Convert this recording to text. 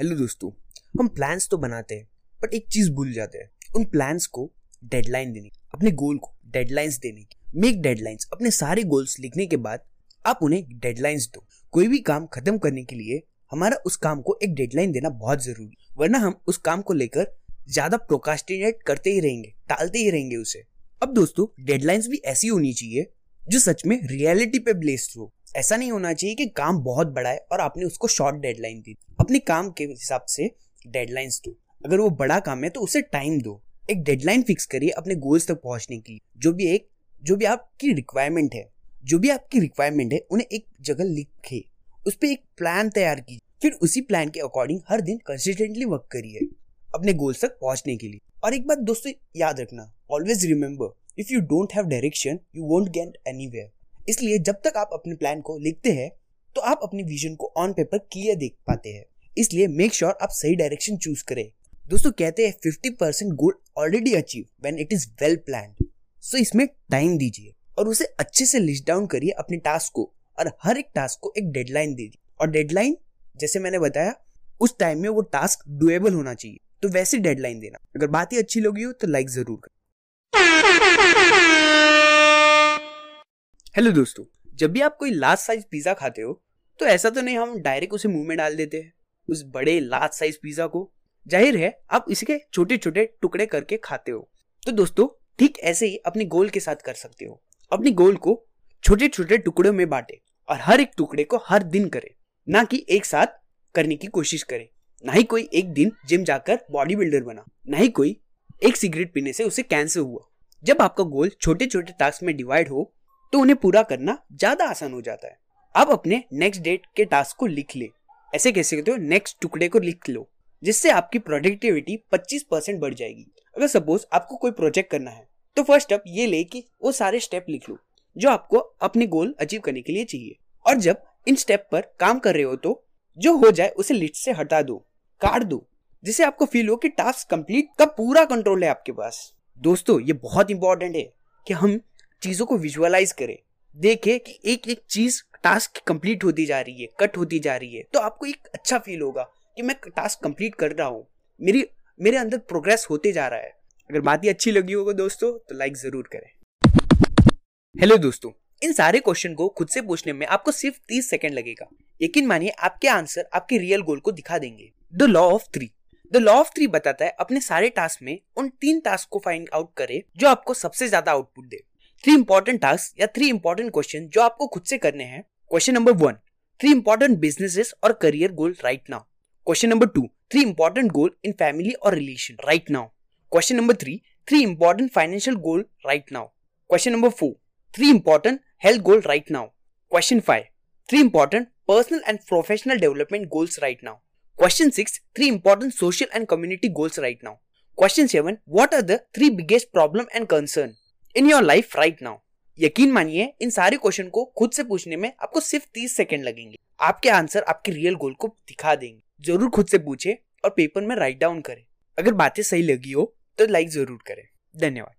Hello दोस्तों, हम plans तो बनाते हैं बट एक चीज़ भूल जाते हैं। उन प्लान्स को डेडलाइन देने अपने गोल को डेडलाइंस देने की। मेक डेडलाइंस अपने सारे गोल्स लिखने के बाद आप उन्हें डेडलाइंस दो। कोई भी काम खत्म करने के लिए हमारा उस काम को एक डेडलाइन देना बहुत ज़रूरी वरना हम उस काम को लेकर ज़्यादा प्रोकास्टिनेट करते ही रहेंगे, टालते ही रहेंगे उसे। अब दोस्तों डेडलाइंस भी ऐसी होनी चाहिए, जो सच में रियलिटी पे बेस्ड हो। ऐसा नहीं होना चाहिए कि काम बहुत बड़ा है और आपने उसको शॉर्ट डेडलाइन दी। अपने काम के हिसाब से डेडलाइंस दो। अगर वो बड़ा काम है तो उसे टाइम दो। एक डेडलाइन फिक्स करिए अपने गोल्स तक पहुँचने की। जो भी एक, जो भी आपकी रिक्वायरमेंट है, जो भी आपकी रिक्वायरमेंट है, उन्हें एक जगह लिखे। उस पर एक प्लान तैयार कीजिए। फिर उसी प्लान के अकॉर्डिंग हर दिन कंसिस्टेंटली वर्क करिए अपने गोल्स तक पहुँचने के लिए। और एक बात दोस्तों याद रखना always remember if you don't have direction you won't get anywhere इसलिए जब तक आप अपने प्लान को लिखते हैं तो आप अपनी विजन को ऑन पेपर क्लियर देख पाते हैं। इसलिए मेक श्योर आप सही डायरेक्शन चूज़ करें। दोस्तों, कहते हैं fifty percent goal already achieve when it is well plan so इसमें टाइम दीजिए और उसे अच्छे से लिस्ट डाउन करिए अपने टास्क को और हर एक टास्क को एक डेडलाइन दीजिए। और डेडलाइन जैसे मैंने बताया, उस टाइम में वो टास्क डुएबल होना चाहिए। तो वैसे डेडलाइन देना। अगर बात ही अच्छी लगी हो तो लाइक ज़रूर करें। हेलो दोस्तों, जब भी आप कोई लार्ज साइज़ पिज्जा खाते हो तो ऐसा तो नहीं हम डायरेक्ट उसे मुँह में डाल देते हैं, उस बड़े लार्ज साइज़ पिज्जा को। ज़ाहिर है, आप इसके छोटे छोटे टुकड़े करके खाते हो। तो दोस्तों, ठीक ऐसे ही अपने गोल के साथ कर सकते हो। अपने गोल को छोटे छोटे टुकड़ों में बांटे और हर एक टुकड़े को हर दिन करे, ना कि एक साथ करने की कोशिश करे। ना ही कोई एक दिन जिम जाकर बॉडी बिल्डर बना, ना ही कोई एक सिगरेट पीने से उसे कैंसर हुआ। जब आपका गोल छोटे छोटे टास्क में डिवाइड हो तो उन्हें पूरा करना ज़्यादा आसान हो जाता है। आप अपने नेक्स्ट डेट के टास्क को लिख ले। ऐसे कैसे कहते हो? नेक्स्ट टुकड़े को लिख लो, जिससे आपकी प्रोडक्टिविटी 25 परसेंट बढ़ जाएगी। अगर सपोज़ आपको कोई प्रोजेक्ट करना है तो फ़र्स्ट स्टेप ये ले कि वो सारे स्टेप लिख लो, जो आपको अपने गोल अचीव करने के लिए चाहिए। और जब इन स्टेप पर काम कर रहे हो तो जो हो जाए उसे लिस्ट से हटा दो, काट दो, जिससे आपको फील हो कि टास्क कंप्लीट का पूरा कंट्रोल है आपके पास। दोस्तों, ये बहुत इंपॉर्टेंट है कि हम चीज़ों को विजुअलाइज करें। देखे कि एक एक चीज़ टास्क कंप्लीट होती जा रही है कट होती जा रही है तो आपको एक अच्छा फील होगा कि मैं टास्क कंप्लीट कर रहा हूँ। मेरी, मेरे अंदर प्रोग्रेस होते जा रहा है। अगर बात ही अच्छी लगी होगा दोस्तों तो लाइक ज़रूर करें। हेलो दोस्तों, इन सारे क्वेश्चन को खुद से पूछने में आपको सिर्फ़ तीस सेकेंड लगेगा। यकीन मानिए, आपके आंसर आपके रियल गोल को दिखा देंगे। The law of three the law of three बताता है, अपने सारे टास्क में उन तीन टास्क को फाइंड आउट करे, जो आपको सबसे ज़्यादा आउटपुट दे। थ्री इंपॉर्टेंट टास्क या थ्री इंपॉर्टेंट क्वेश्चन जो आपको खुद से करने हैं। Question number one three important businesses और career goal right now question number two three important goal in family और relation right now question number three three important financial goal right now question number four three important health goal right now question five three important personal and professional development goals right now question six three important social and community goals right now question seven what are the three biggest problem and concern in your life right now यकीन मानिए, इन सारे question को खुद से पूछने में आपको सिर्फ़ तीस सेकेंड लगेंगे। आपके आंसर आपके रियल गोल को दिखा देंगे। ज़रूर खुद से पूछे और पेपर में राइट डाउन करें। अगर बातें सही लगी हो तो लाइक ज़रूर करें। धन्यवाद।